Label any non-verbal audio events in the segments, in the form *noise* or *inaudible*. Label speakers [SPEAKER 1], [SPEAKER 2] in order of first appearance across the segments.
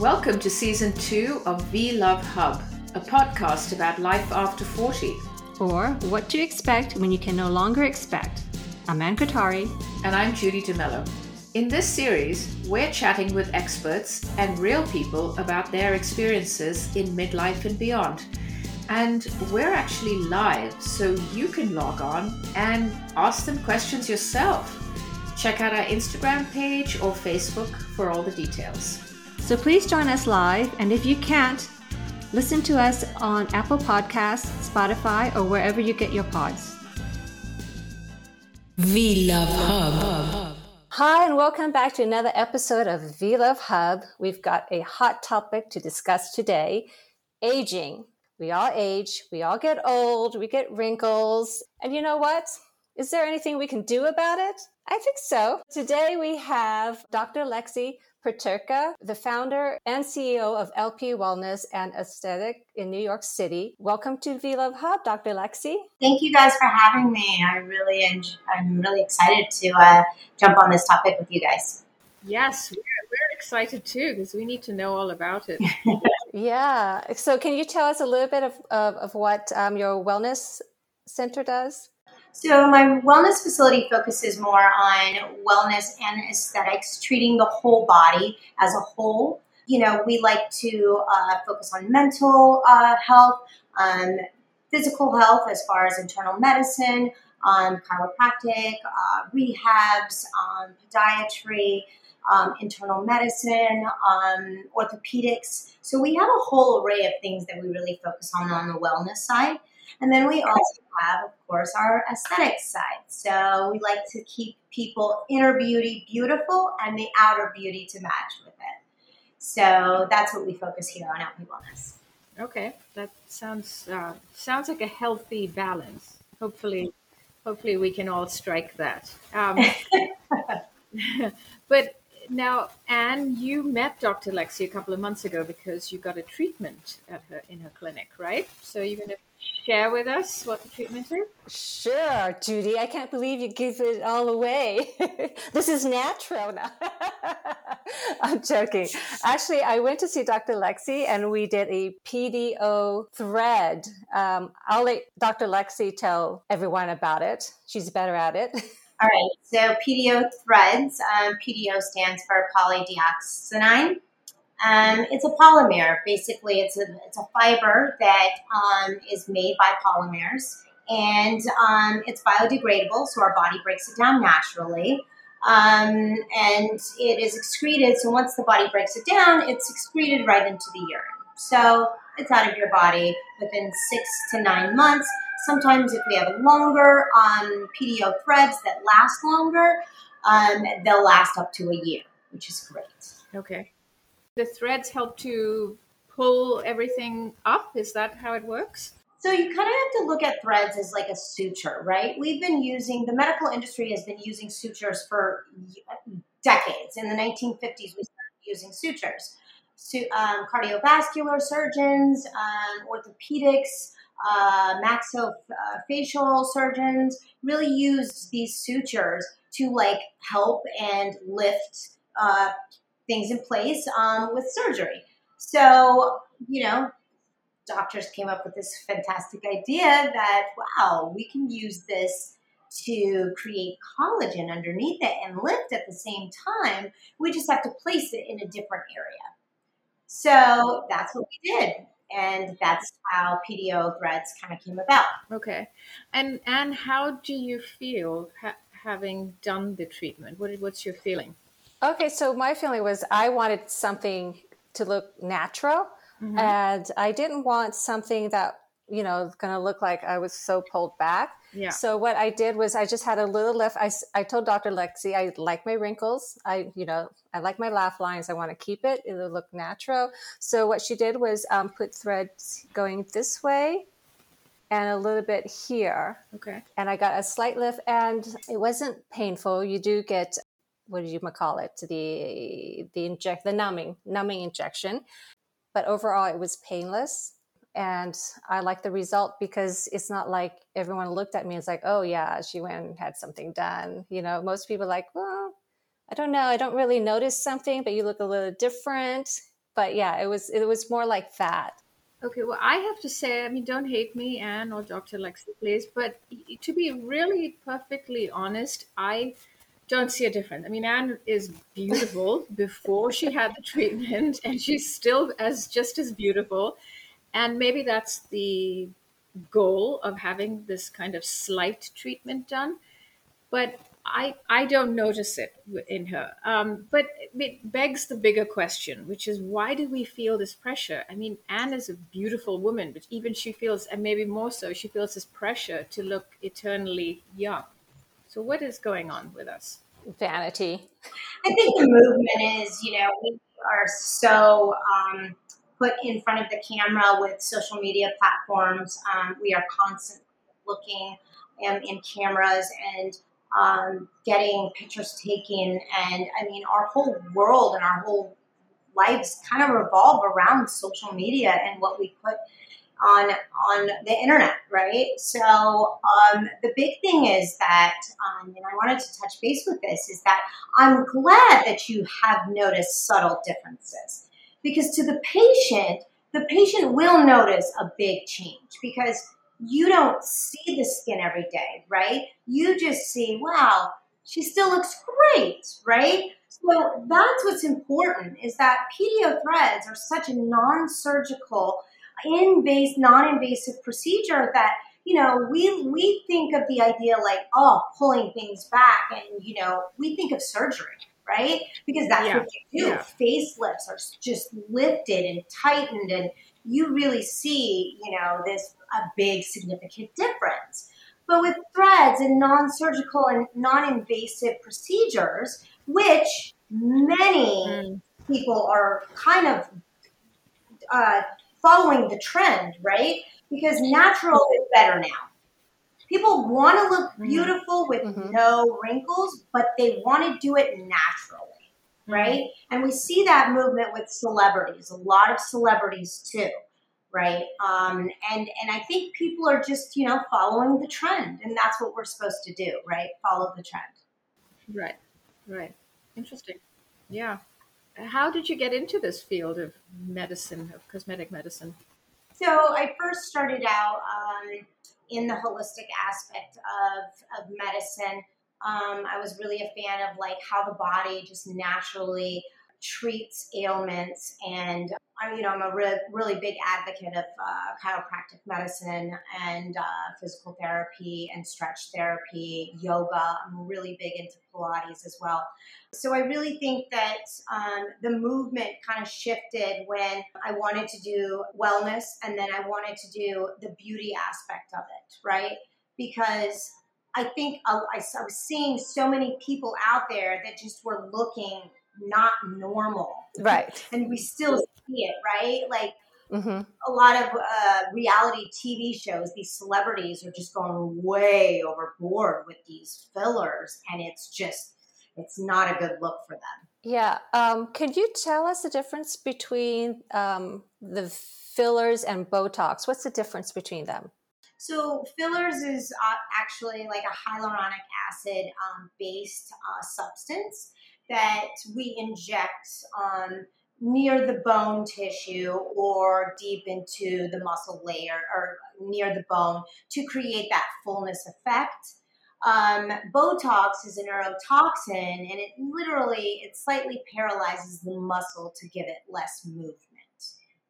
[SPEAKER 1] Welcome to season two of VLuv Hub, a podcast about life after 40.
[SPEAKER 2] Or what to expect when you can no longer expect. I'm Anne Kothari.
[SPEAKER 1] And I'm Judy D'Mello. In this series, we're chatting with experts and real people about their experiences in midlife and beyond. And we're actually live, so you can log on and ask them questions yourself. Check out our Instagram page or Facebook for all the details.
[SPEAKER 2] So please join us live, and if you can't, listen to us on Apple Podcasts, Spotify, or wherever you get your pods.
[SPEAKER 3] VLuv Hub.
[SPEAKER 2] Hi, and welcome back to another episode of VLuv Hub. We've got a hot topic to discuss today aging. We all age, we all get old, we get wrinkles. And you know what? Is there anything we can do about it? I think so. Today we have Dr. Lexie Peterka, the founder and CEO of LP Wellness and Aesthetic in New York City. Welcome to VLuv Hub, Dr. Lexie.
[SPEAKER 4] Thank you guys for having me. I really, enjoy, I'm really excited to uh, jump on this topic with you guys.
[SPEAKER 1] Yes, we're, we're excited too because we need to know all about it. *laughs*
[SPEAKER 2] yeah. So, can you tell us a little bit of, of, of what um, your wellness center does?
[SPEAKER 4] So, my wellness facility focuses more on wellness and aesthetics, treating the whole body as a whole. You know, we like to uh, focus on mental uh, health, um, physical health as far as internal medicine, um, chiropractic, uh, rehabs, um, podiatry, um, internal medicine, um, orthopedics. So we have a whole array of things that we really focus on on the wellness side. And then we also have, of course, our aesthetic side. So we like to keep people inner beauty beautiful and the outer beauty to match with it. So that's what we focus here on LP Wellness.
[SPEAKER 1] Okay, that sounds uh, sounds like a healthy balance. Hopefully, hopefully we can all strike that. Um, *laughs* *laughs* but now, Anne, you met Dr. Lexie a couple of months ago because you got a treatment at her in her clinic, right? So you're going to share with us what the treatment is?
[SPEAKER 2] Sure, Judy. I can't believe you give it all away. *laughs* this is natural now. *laughs* I'm joking. Actually, I went to see Dr. Lexie and we did a PDO thread. Um, I'll let Dr. Lexie tell everyone about it. She's better at it. *laughs*
[SPEAKER 4] All right, so PDO threads, um, PDO stands for polydioxanone. Um, it's a polymer. Basically, it's a, it's a fiber that um, is made by polymers, and um, it's biodegradable, so our body breaks it down naturally. Um, and it is excreted, so once the body breaks it down, it's excreted right into the urine. So it's out of your body within six to nine months. Sometimes, if we have longer um, PDO threads that last longer, um, they'll last up to a year, which is great.
[SPEAKER 1] Okay. The threads help to pull everything up. Is that how it works?
[SPEAKER 4] So you kind of have to look at threads as like a suture, right? We've been using the medical industry has been using sutures for decades. In the 1950s, we started using sutures. So, um, cardiovascular surgeons, um, orthopedics, uh, maxillofacial surgeons really used these sutures to like help and lift uh, things in place um, with surgery. So, you know, doctors came up with this fantastic idea that, wow, we can use this to create collagen underneath it and lift at the same time. We just have to place it in a different area. So that's what we did and that's how PDO threads kind of came about.
[SPEAKER 1] Okay, and and how do you feel ha- having done the treatment? What what's your feeling?
[SPEAKER 2] Okay, so my feeling was I wanted something to look natural, mm-hmm. and I didn't want something that you know going to look like I was so pulled back. Yeah. So what I did was I just had a little lift. I, I told Dr. Lexie I like my wrinkles. I you know I like my laugh lines. I want to keep it. It'll look natural. So what she did was um, put threads going this way and a little bit here.
[SPEAKER 1] Okay.
[SPEAKER 2] And I got a slight lift, and it wasn't painful. You do get what do you call it? The the inject the numbing numbing injection, but overall it was painless and I like the result because it's not like everyone looked at me and was like, oh yeah, she went and had something done. You know, most people like, well, I don't know, I don't really notice something, but you look a little different. but yeah, it was it was more like that.
[SPEAKER 1] Okay, well, I have to say, I mean, don't hate me, Anne or Dr. Lexie, please, but to be really perfectly honest, I don't see a difference. I mean, Anne is beautiful *laughs* before she had the treatment, and she's still as just as beautiful. And maybe that's the goal of having this kind of slight treatment done. But I, I don't notice it in her. Um, but it begs the bigger question, which is why do we feel this pressure? I mean, Anne is a beautiful woman, but even she feels, and maybe more so, she feels this pressure to look eternally young. So, what is going on with us?
[SPEAKER 2] Vanity.
[SPEAKER 4] I think the movement is, you know, we are so um, put in front of the camera with social media platforms. Um, we are constantly looking um, in cameras and um, getting pictures taken. And I mean, our whole world and our whole lives kind of revolve around social media and what we put on on the internet, right? So um, the big thing is that, um, and I wanted to touch base with this, is that I'm glad that you have noticed subtle differences because to the patient, the patient will notice a big change because you don't see the skin every day, right? You just see, wow, she still looks great, right? So that's what's important is that PDO threads are such a non-surgical, invasive, non-invasive procedure that you know we we think of the idea like oh pulling things back and you know we think of surgery right because that's yeah. what you do yeah. facelifts are just lifted and tightened and you really see you know this a big significant difference. But with threads and non surgical and non invasive procedures, which many mm. people are kind of uh, following the trend, right? Because natural is better now. People want to look mm-hmm. beautiful with mm-hmm. no wrinkles, but they want to do it naturally, right? Mm-hmm. And we see that movement with celebrities, a lot of celebrities too right? Um, and and I think people are just you know following the trend, and that's what we're supposed to do, right? Follow the trend.
[SPEAKER 1] Right, right. Interesting. Yeah. How did you get into this field of medicine, of cosmetic medicine?
[SPEAKER 4] So I first started out um, in the holistic aspect of of medicine. Um, I was really a fan of like how the body just naturally treats ailments and I, you know, I'm a re- really big advocate of uh, chiropractic medicine and uh, physical therapy and stretch therapy, yoga. I'm really big into Pilates as well. So I really think that um, the movement kind of shifted when I wanted to do wellness and then I wanted to do the beauty aspect of it, right? Because I think I, I was seeing so many people out there that just were looking not normal.
[SPEAKER 2] Right.
[SPEAKER 4] And we still see it, right? Like mm-hmm. a lot of uh, reality TV shows, these celebrities are just going way overboard with these fillers, and it's just, it's not a good look for them.
[SPEAKER 2] Yeah. Um, could you tell us the difference between um, the fillers and Botox? What's the difference between them?
[SPEAKER 4] So fillers is uh, actually like a hyaluronic acid um, based uh, substance that we inject um, near the bone tissue or deep into the muscle layer or near the bone to create that fullness effect. Um, Botox is a neurotoxin and it literally, it slightly paralyzes the muscle to give it less movement,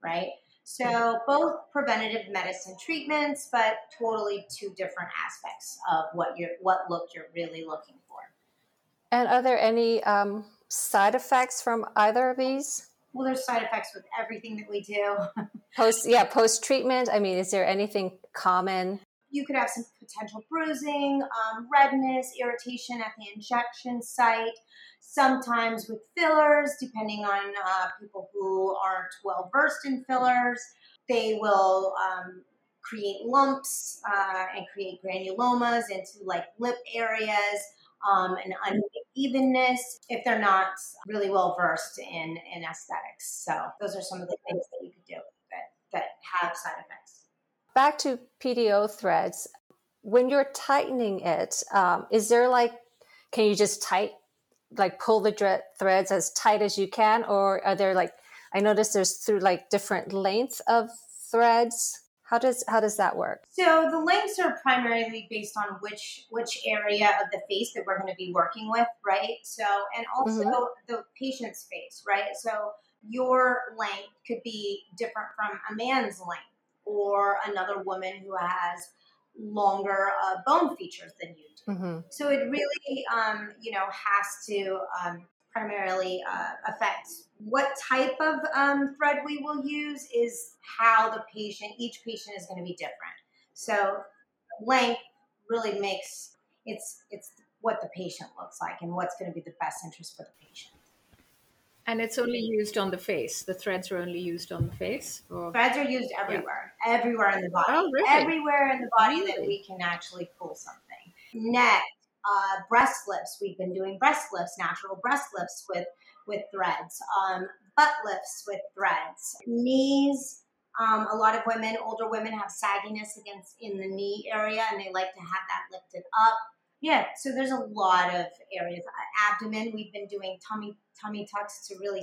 [SPEAKER 4] right? So both preventative medicine treatments, but totally two different aspects of what you're, what look you're really looking for.
[SPEAKER 2] And are there any um, side effects from either of these?
[SPEAKER 4] Well, there's side effects with everything that we do. *laughs*
[SPEAKER 2] post, yeah, post treatment. I mean, is there anything common?
[SPEAKER 4] You could have some potential bruising, um, redness, irritation at the injection site. Sometimes with fillers, depending on uh, people who aren't well versed in fillers, they will um, create lumps uh, and create granulomas into like lip areas um, an unevenness if they're not really well versed in, in aesthetics. So those are some of the things that you could do that, that have side effects.
[SPEAKER 2] Back to PDO threads. When you're tightening it, um, is there like, can you just tight, like pull the threads as tight as you can, or are there like I noticed there's through like different lengths of threads. How does how does that work?
[SPEAKER 4] So the lengths are primarily based on which which area of the face that we're going to be working with, right? So and also
[SPEAKER 2] Mhm.
[SPEAKER 4] the patient's face, right? So your length could be different from a man's length or another woman who has longer uh, bone features than you do.
[SPEAKER 2] hmm
[SPEAKER 4] So it really, um, you know, has to um, primarily uh, affect what type of um, thread we will use is how the patient, each patient is going to be different. So length really makes it's it's what the patient looks like and what's going to be the best interest for the patient.
[SPEAKER 1] And it's only used on the face. The threads are only used on the face. Or
[SPEAKER 4] Threads are used everywhere, everywhere in the body,
[SPEAKER 1] Oh, really?
[SPEAKER 4] everywhere in the body that we can actually pull something. Neck, uh, breast lifts. We've been doing breast lifts, natural breast lifts with with threads. Um, butt lifts with threads. Knees. Um, a lot of women, older women, have sagginess against in the knee area, and they like to have that lifted up. Yeah, so there's a lot of areas. Uh, Abdomen, we've been doing tummy tummy tucks to really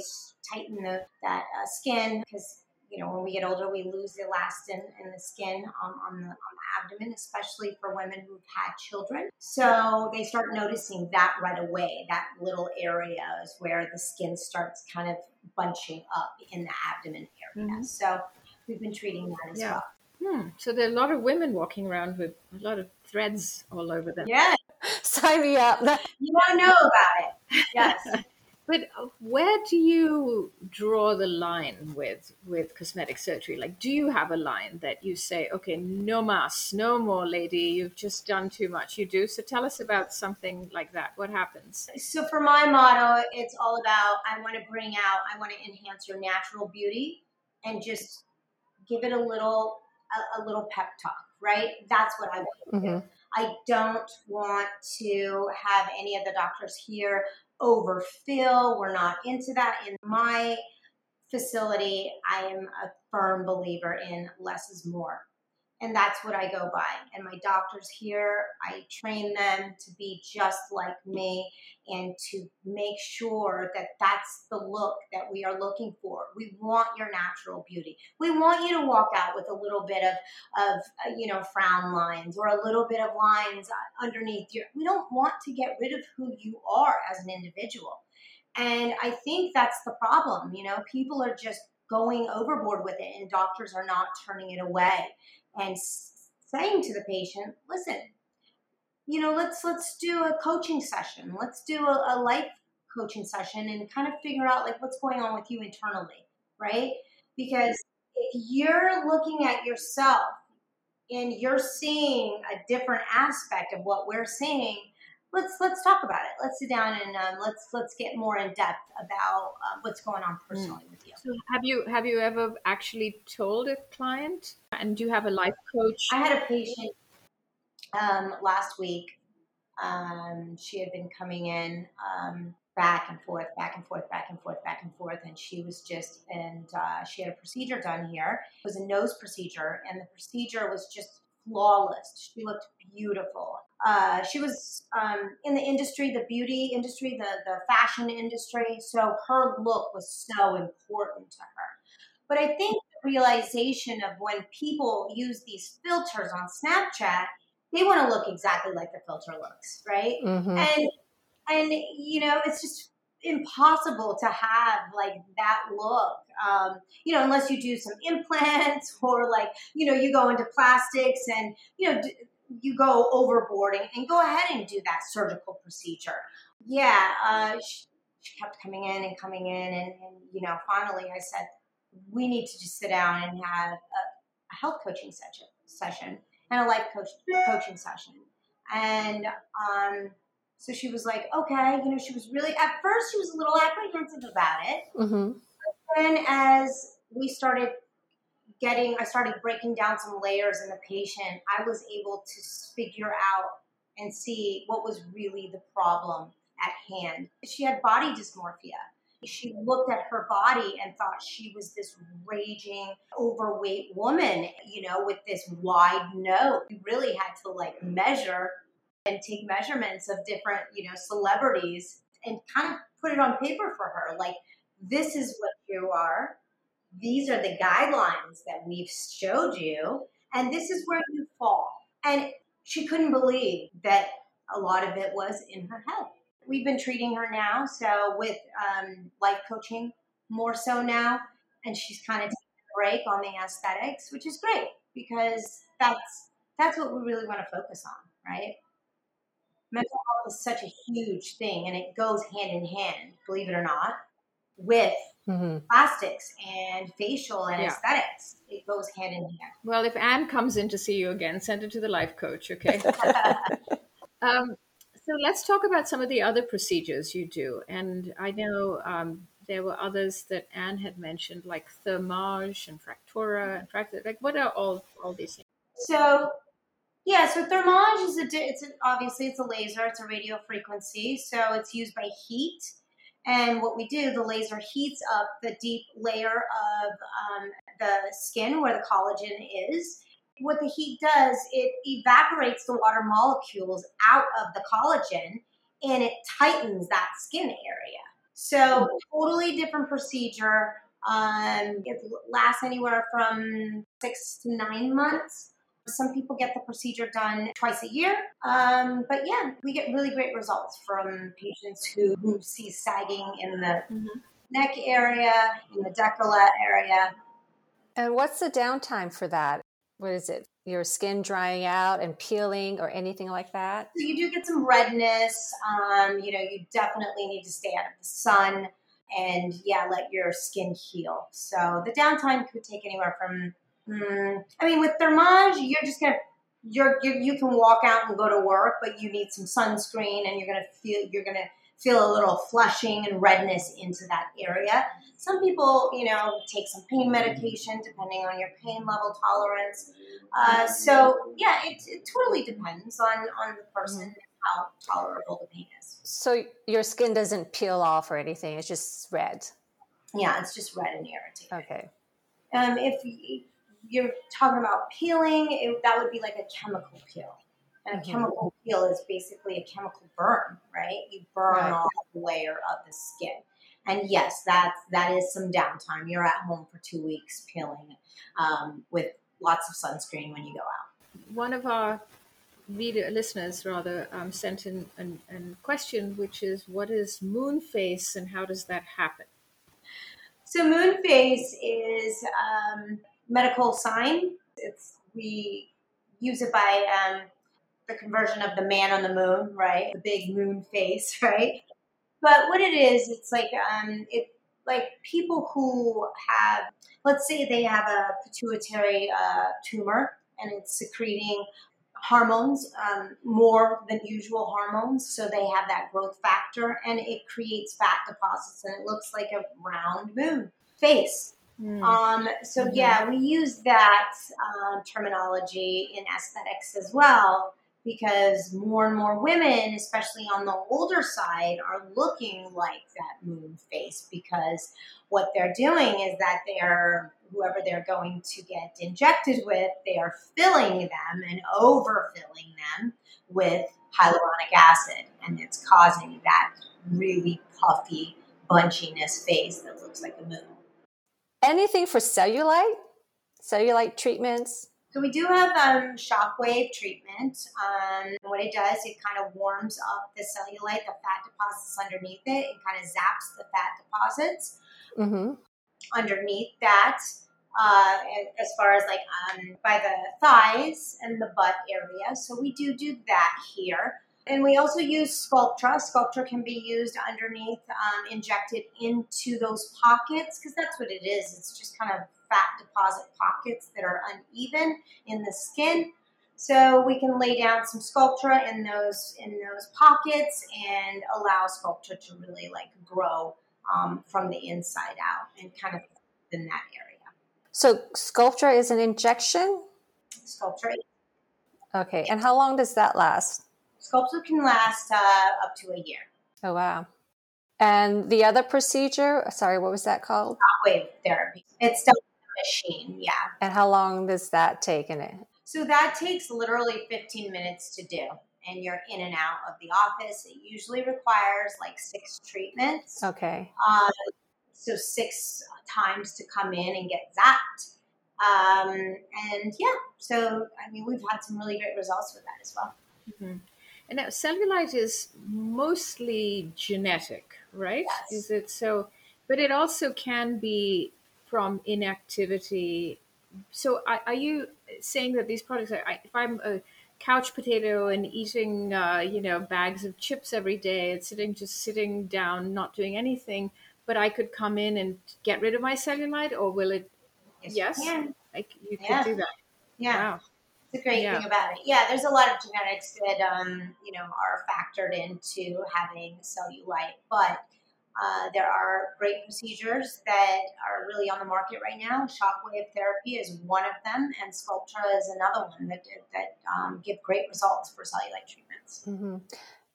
[SPEAKER 4] tighten the that uh, skin because you know when we get older we lose the elastin in the skin um, on the on the abdomen, especially for women who've had children. So they start noticing that right away. That little area is where the skin starts kind of bunching up in the abdomen area.
[SPEAKER 1] Mhm.
[SPEAKER 4] So we've been treating that as
[SPEAKER 1] Yeah.
[SPEAKER 4] well.
[SPEAKER 1] Hmm. So there are a lot of women walking around with a lot of threads all over them.
[SPEAKER 4] Yeah, *laughs*
[SPEAKER 2] Sign me up.
[SPEAKER 4] you don't know about it. Yes. *laughs*
[SPEAKER 1] But where do you draw the line with with cosmetic surgery? Like, do you have a line that you say, okay, no mas, no more, lady, you've just done too much? You do. So tell us about something like that. What happens?
[SPEAKER 4] So for my motto, it's all about I want to bring out, I want to enhance your natural beauty and just give it a little a, a little pep talk, right? That's what I want to do.
[SPEAKER 2] Mhm.
[SPEAKER 4] I don't want to have any of the doctors here overfill. We're not into that. In my facility, I am a firm believer in less is more. And that's what I go by. And my doctors here, I train them to be just like me and to make sure that that's the look that we are looking for. We want your natural beauty. We want you to walk out with a little bit of, of uh, you know, frown lines or a little bit of lines uh, underneath your. We don't want to get rid of who you are as an individual. And I think that's the problem. You know, people are just going overboard with it, and doctors are not turning it away and saying to the patient, "Listen, you know, let's let's do a coaching session. Let's do a, a life coaching session and kind of figure out like what's going on with you internally, right? Because if you're looking at yourself and you're seeing a different aspect of what we're seeing, let's let's talk about it. Let's sit down and um, let's let's get more in depth about uh, what's going on personally with you.
[SPEAKER 1] So have you have you ever actually told a client? And do you have a life coach?
[SPEAKER 4] I had a patient um, last week. Um, she had been coming in um, back and forth, back and forth, back and forth, back and forth, and she was just and uh, she had a procedure done here. It was a nose procedure, and the procedure was just flawless. She looked beautiful. Uh, she was um, in the industry, the beauty industry, the the fashion industry, so her look was so important to her. But I think the realization of when people use these filters on Snapchat, they want to look exactly like the filter looks, right?
[SPEAKER 2] Mhm.
[SPEAKER 4] And and you know, it's just impossible to have like that look. Um, you know, unless you do some implants *laughs* or like you know you go into plastics and you know d- you go overboard and, and go ahead and do that surgical procedure. Yeah, uh, she, she kept coming in and coming in, and, and you know, finally I said, we need to just sit down and have a, a health coaching session, session and a life coach coaching session. And um, so she was like, okay, you know, she was really at first she was a little apprehensive about it.
[SPEAKER 2] Mhm.
[SPEAKER 4] Then as we started getting, I started breaking down some layers in the patient. I was able to figure out and see what was really the problem at hand. She had body dysmorphia. She looked at her body and thought she was this raging, overweight woman, you know, with this wide nose. We really had to like measure and take measurements of different, you know, celebrities and kind of put it on paper for her. Like, This is what you are. These are the guidelines that we've showed you, and this is where you fall. And she couldn't believe that a lot of it was in her head. We've been treating her now, so with um, life coaching more so now, and she's kind of taking a break on the aesthetics, which is great because that's that's what we really want to focus on, right? Mental health is such a huge thing, and it goes hand in hand, believe it or not, with mm-hmm. plastics and facial and yeah. aesthetics. It goes hand in hand.
[SPEAKER 1] Well, if Anne comes in to see you again, send her to the life coach, okay? *laughs* um, so let's talk about some of the other procedures you do. And I know um, there were others that Anne had mentioned, like thermage and fractura and fracture. Like, what are all all these things?
[SPEAKER 4] So, yeah, so thermage is a it's a, obviously it's a laser, it's a radio frequency, so it's used by heat. And what we do, the laser heats up the deep layer of um, the skin where the collagen is. What the heat does, it evaporates the water molecules out of the collagen and it tightens that skin area. So totally different procedure. Um, it lasts anywhere from six to nine months. Some people get the procedure done twice a year. Um, but yeah, we get really great results from patients who, who see sagging in the mm-hmm. neck area, in the decollete area.
[SPEAKER 2] And what's the downtime for that? What is it? Your skin drying out and peeling or anything like that?
[SPEAKER 4] So you do get some redness. Um, you know, you definitely need to stay out of the sun and yeah, let your skin heal. So the downtime could take anywhere from Mm, I mean, with thermage, you're just gonna you're, you're you can walk out and go to work, but you need some sunscreen, and you're gonna feel you're gonna feel a little flushing and redness into that area. Some people, you know, take some pain medication depending on your pain level tolerance. Uh, so yeah, it, it totally depends on on the person how tolerable the pain is.
[SPEAKER 2] So your skin doesn't peel off or anything; it's just red.
[SPEAKER 4] Yeah, it's just red and irritated.
[SPEAKER 2] Okay.
[SPEAKER 4] Um, if you're talking about peeling, it, that would be like a chemical peel. And a mm-hmm. chemical peel is basically a chemical burn, right? You burn right. off a layer of the skin. And yes, that's that is some downtime. You're at home for two weeks peeling um, with lots of sunscreen when you go out.
[SPEAKER 1] One of our reader listeners rather um, sent in a question, which is, "What is moon face, and how does that happen?"
[SPEAKER 4] So moon face is um, medical sign. It's we use it by um, the conversion of the man on the moon, right? The big moon face, *laughs* right? But what it is, it's like um, it like people who have, let's say they have a pituitary uh, tumor and it's secreting hormones um, more than usual hormones so they have that growth factor and it creates fat deposits and it looks like a round moon face Mm. Um, so mm-hmm. yeah, we use that um, terminology in aesthetics as well because more and more women, especially on the older side, are looking like that moon face because what they're doing is that they're whoever they're going to get injected with, they are filling them and overfilling them with hyaluronic acid, and it's causing that really puffy bunchiness face that looks like a moon
[SPEAKER 2] anything for cellulite? Cellulite treatments?
[SPEAKER 4] So we do have um, shockwave treatment. Um, what it does, it kind of warms up the cellulite, the fat deposits underneath it. It kind of zaps the fat deposits mm-hmm. underneath that. Uh, as far as like um, by the thighs and the butt area. So we do do that here. And we also use Sculptra. Sculptra can be used underneath, um, injected into those pockets, because that's what it is. It's just kind of fat deposit pockets that are uneven in the skin. So we can lay down some Sculptra in those in those pockets and allow Sculptra to really like grow um, from the inside out and kind of in that area.
[SPEAKER 2] So Sculptra is an injection.
[SPEAKER 4] Sculptra.
[SPEAKER 2] Okay, and how long does that last?
[SPEAKER 4] Sculptra can last uh, up to a year.
[SPEAKER 2] Oh, wow. And the other procedure, sorry, what was that called?
[SPEAKER 4] Shockwave therapy. It's still a machine, yeah.
[SPEAKER 2] And how long does that take in it?
[SPEAKER 4] So that takes literally 15 minutes to do. And you're in and out of the office. It usually requires like six treatments.
[SPEAKER 2] Okay.
[SPEAKER 4] Um, so six times to come in and get zapped. Um, and yeah, so I mean, we've had some really great results with that as well.
[SPEAKER 1] Mm-hmm. And now cellulite is mostly genetic, right?
[SPEAKER 4] Yes.
[SPEAKER 1] Is it so? But it also can be from inactivity. So are, are you saying that these products are, if I'm a couch potato and eating, uh, you know, bags of chips every day and sitting, just sitting down, not doing anything, but I could come in and get rid of my cellulite or will it? Yes.
[SPEAKER 4] you can.
[SPEAKER 1] Like you
[SPEAKER 4] Yeah.
[SPEAKER 1] could do that.
[SPEAKER 4] Yeah.
[SPEAKER 1] Wow.
[SPEAKER 4] A great
[SPEAKER 1] Yeah.
[SPEAKER 4] thing about it. Yeah, there's a lot of genetics that um, you know are factored into having cellulite, but uh, there are great procedures that are really on the market right now. Shockwave therapy is one of them, and Sculptra is another one that that um, give great results for cellulite treatments.
[SPEAKER 2] hmm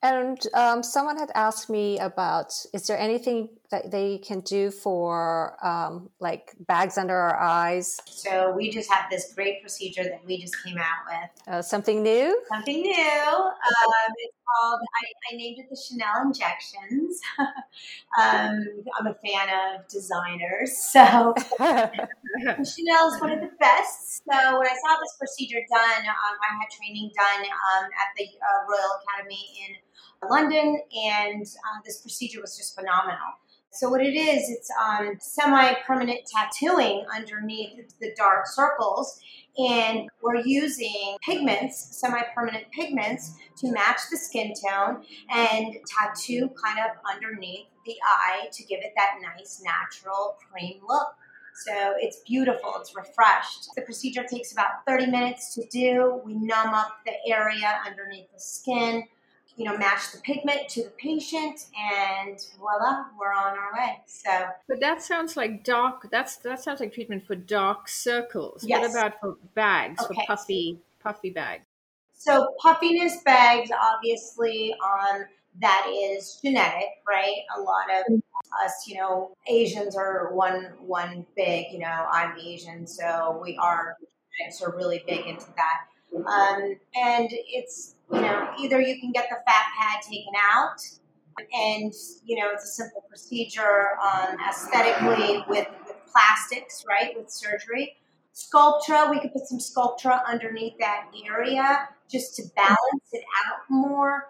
[SPEAKER 2] And um, someone had asked me about is there anything that they can do for um, like bags under our eyes?
[SPEAKER 4] So we just have this great procedure that we just came out with.
[SPEAKER 2] Uh, something new?
[SPEAKER 4] Something new. Um, it's called, I, I named it the Chanel Injections. *laughs* um, I'm a fan of designers. So *laughs* Chanel is one of the best. So when I saw this procedure done, um, I had training done um, at the uh, Royal Academy in London, and uh, this procedure was just phenomenal. So what it is, it's um, semi-permanent tattooing underneath the dark circles, and we're using pigments, semi-permanent pigments, to match the skin tone and tattoo kind of underneath the eye to give it that nice natural cream look. So it's beautiful, it's refreshed. The procedure takes about 30 minutes to do. We numb up the area underneath the skin, you know, match the pigment to the patient, and voila, we're on our way. So
[SPEAKER 1] But that sounds like dark. That's that sounds like treatment for dark circles. What about for bags,
[SPEAKER 4] Okay.
[SPEAKER 1] for puffy puffy bags?
[SPEAKER 4] So puffiness bags, obviously, um, that is genetic, right? A lot of us, you know, Asians are one one big. You know, I'm Asian, so we are genetics are really big into that. Um, and it's you know either you can get the fat pad taken out, and you know it's a simple procedure um, aesthetically with, with plastics, right? With surgery. Sculptra, we could put some Sculptra underneath that area just to balance it out more.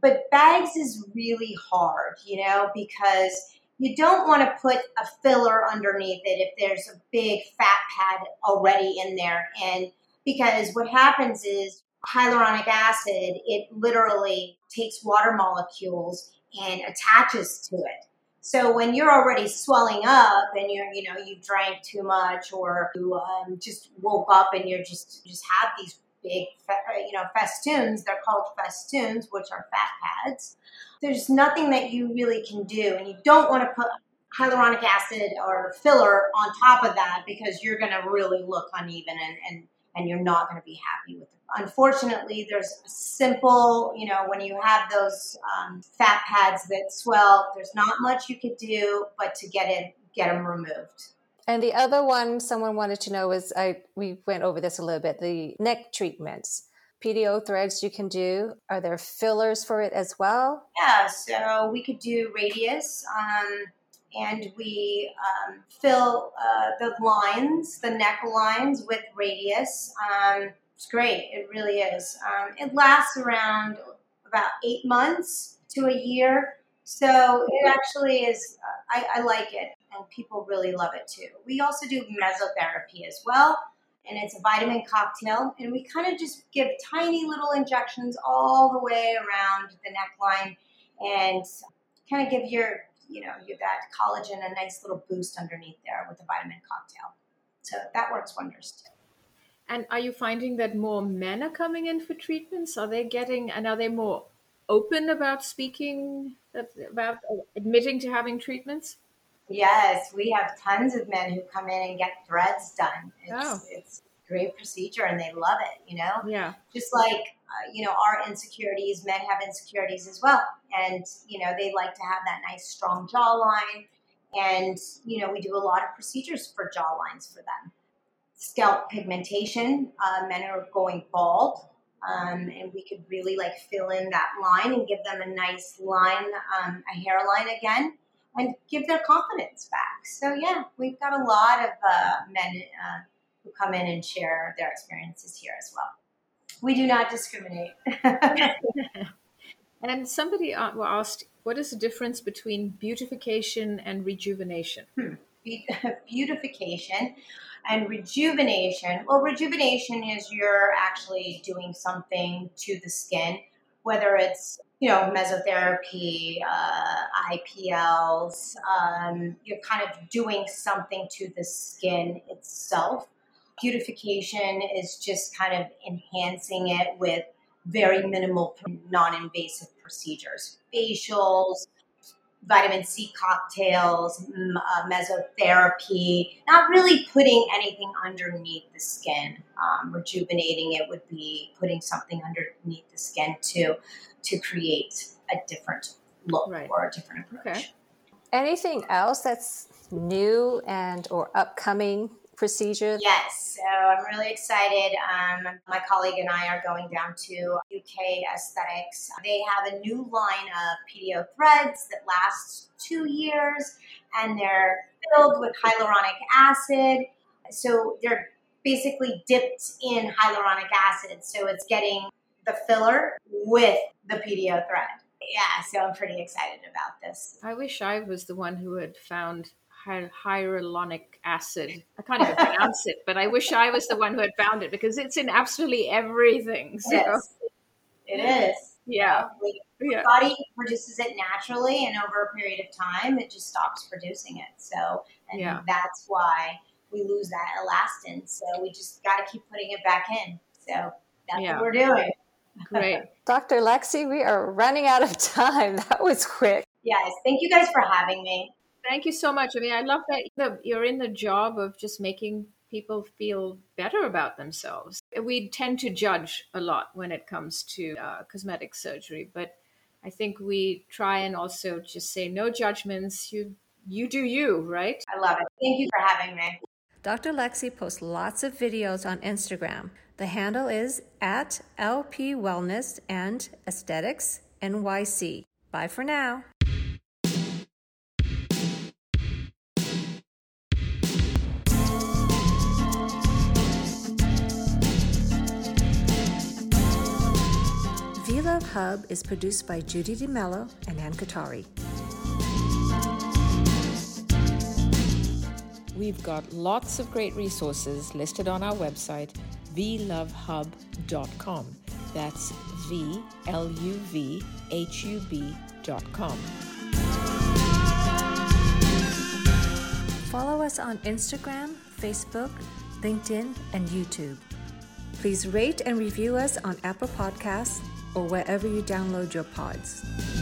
[SPEAKER 4] But bags is really hard, you know, because you don't want to put a filler underneath it if there's a big fat pad already in there. And because what happens is hyaluronic acid, it literally takes water molecules and attaches to it. So when you're already swelling up and you're, you know, you drank too much or you um, just woke up and you're just just have these big, uh, you know, festoons. They're called festoons, which are fat pads. There's nothing that you really can do, and you don't want to put hyaluronic acid or filler on top of that because you're going to really look uneven and and and you're not going to be happy with it. Unfortunately, there's a simple, you know, when you have those um, fat pads that swell, there's not much you could do but to get it, get them removed.
[SPEAKER 2] And the other one someone wanted to know is I we went over this a little bit, the neck treatments. PDO threads you can do. Are there fillers for it as well?
[SPEAKER 4] Yeah, so we could do Radiesse, um, and we um, fill uh, the lines, the neck lines, with Radiesse. Um, it's great. It really is. Um, it lasts around about eight months to a year. So it actually is. I, I like it, and people really love it too. We also do mesotherapy as well, and it's a vitamin cocktail, and we kind of just give tiny little injections all the way around the neckline, and kind of give your you know you that collagen a nice little boost underneath there with the vitamin cocktail. So that works wonders. too.
[SPEAKER 1] And are you finding that more men are coming in for treatments? Are they getting and are they more open about speaking about admitting to having treatments?
[SPEAKER 4] Yes, we have tons of men who come in and get threads done. It's,
[SPEAKER 1] Oh.
[SPEAKER 4] it's a great procedure and they love it, you know?
[SPEAKER 1] Yeah.
[SPEAKER 4] Just like, uh, you know, our insecurities, men have insecurities as well. And, you know, they like to have that nice strong jawline. And, you know, we do a lot of procedures for jawlines for them. Scalp pigmentation, uh, men are going bald. Um, and we could really like fill in that line and give them a nice line, um, a hairline again and give their confidence back. So yeah, we've got a lot of uh, men uh, who come in and share their experiences here as well. We do not discriminate. *laughs*
[SPEAKER 1] and somebody uh, asked, what is the difference between beautification and rejuvenation?
[SPEAKER 4] Hmm. *laughs* Beautification and rejuvenation. Well, rejuvenation is you're actually doing something to the skin, whether it's you know mesotherapy, uh, IPLs. Um, you're kind of doing something to the skin itself. Beautification is just kind of enhancing it with very minimal non-invasive procedures, facials, vitamin C cocktails, uh, mesotherapy, not really putting anything underneath the skin. Um, rejuvenating it would be putting something underneath the skin to to create a different look right. or a different approach. Okay.
[SPEAKER 2] Anything else that's new and or upcoming procedure?
[SPEAKER 4] Yes, so I'm really excited. Um, my colleague and I are going down to UK Aesthetics. They have a new line of PDO threads that lasts two years, and they're filled with hyaluronic acid. So they're basically dipped in hyaluronic acid. So it's getting the filler with the PDO thread. Yeah, so I'm pretty excited about this.
[SPEAKER 1] I wish I was the one who had found hyaluronic acid. I can't even pronounce it, but I wish I was the one who had found it because it's in absolutely everything. So.
[SPEAKER 4] Yes, it is.
[SPEAKER 1] Yeah.
[SPEAKER 4] You know, yeah. body produces it naturally, and over a period of time, it just stops producing it. So, and yeah. that's why we lose that elastin. So we just got to keep putting it back in. So that's yeah. what we're doing.
[SPEAKER 1] Great. *laughs*
[SPEAKER 2] Dr. Lexie, we are running out of time. *laughs* That was quick.
[SPEAKER 4] Yes. Thank you guys for having me.
[SPEAKER 1] Thank you so much. I mean, I love that you're in the job of just making people feel better about themselves. We tend to judge a lot when it comes to uh, cosmetic surgery, but I think we try and also just say no judgments. You you do you, right?
[SPEAKER 4] I love it. Thank you for having me.
[SPEAKER 2] Dr. Lexie posts lots of videos on Instagram. The handle is at LP Wellness and Aesthetics NYC. Bye for now. Hub is produced by Judy D'Mello and Anne Kothari.
[SPEAKER 3] We've got lots of great resources listed on our website, vluvhub.com. That's V L U V H U B.com.
[SPEAKER 2] Follow us on Instagram, Facebook, LinkedIn, and YouTube. Please rate and review us on Apple Podcasts or wherever you download your pods.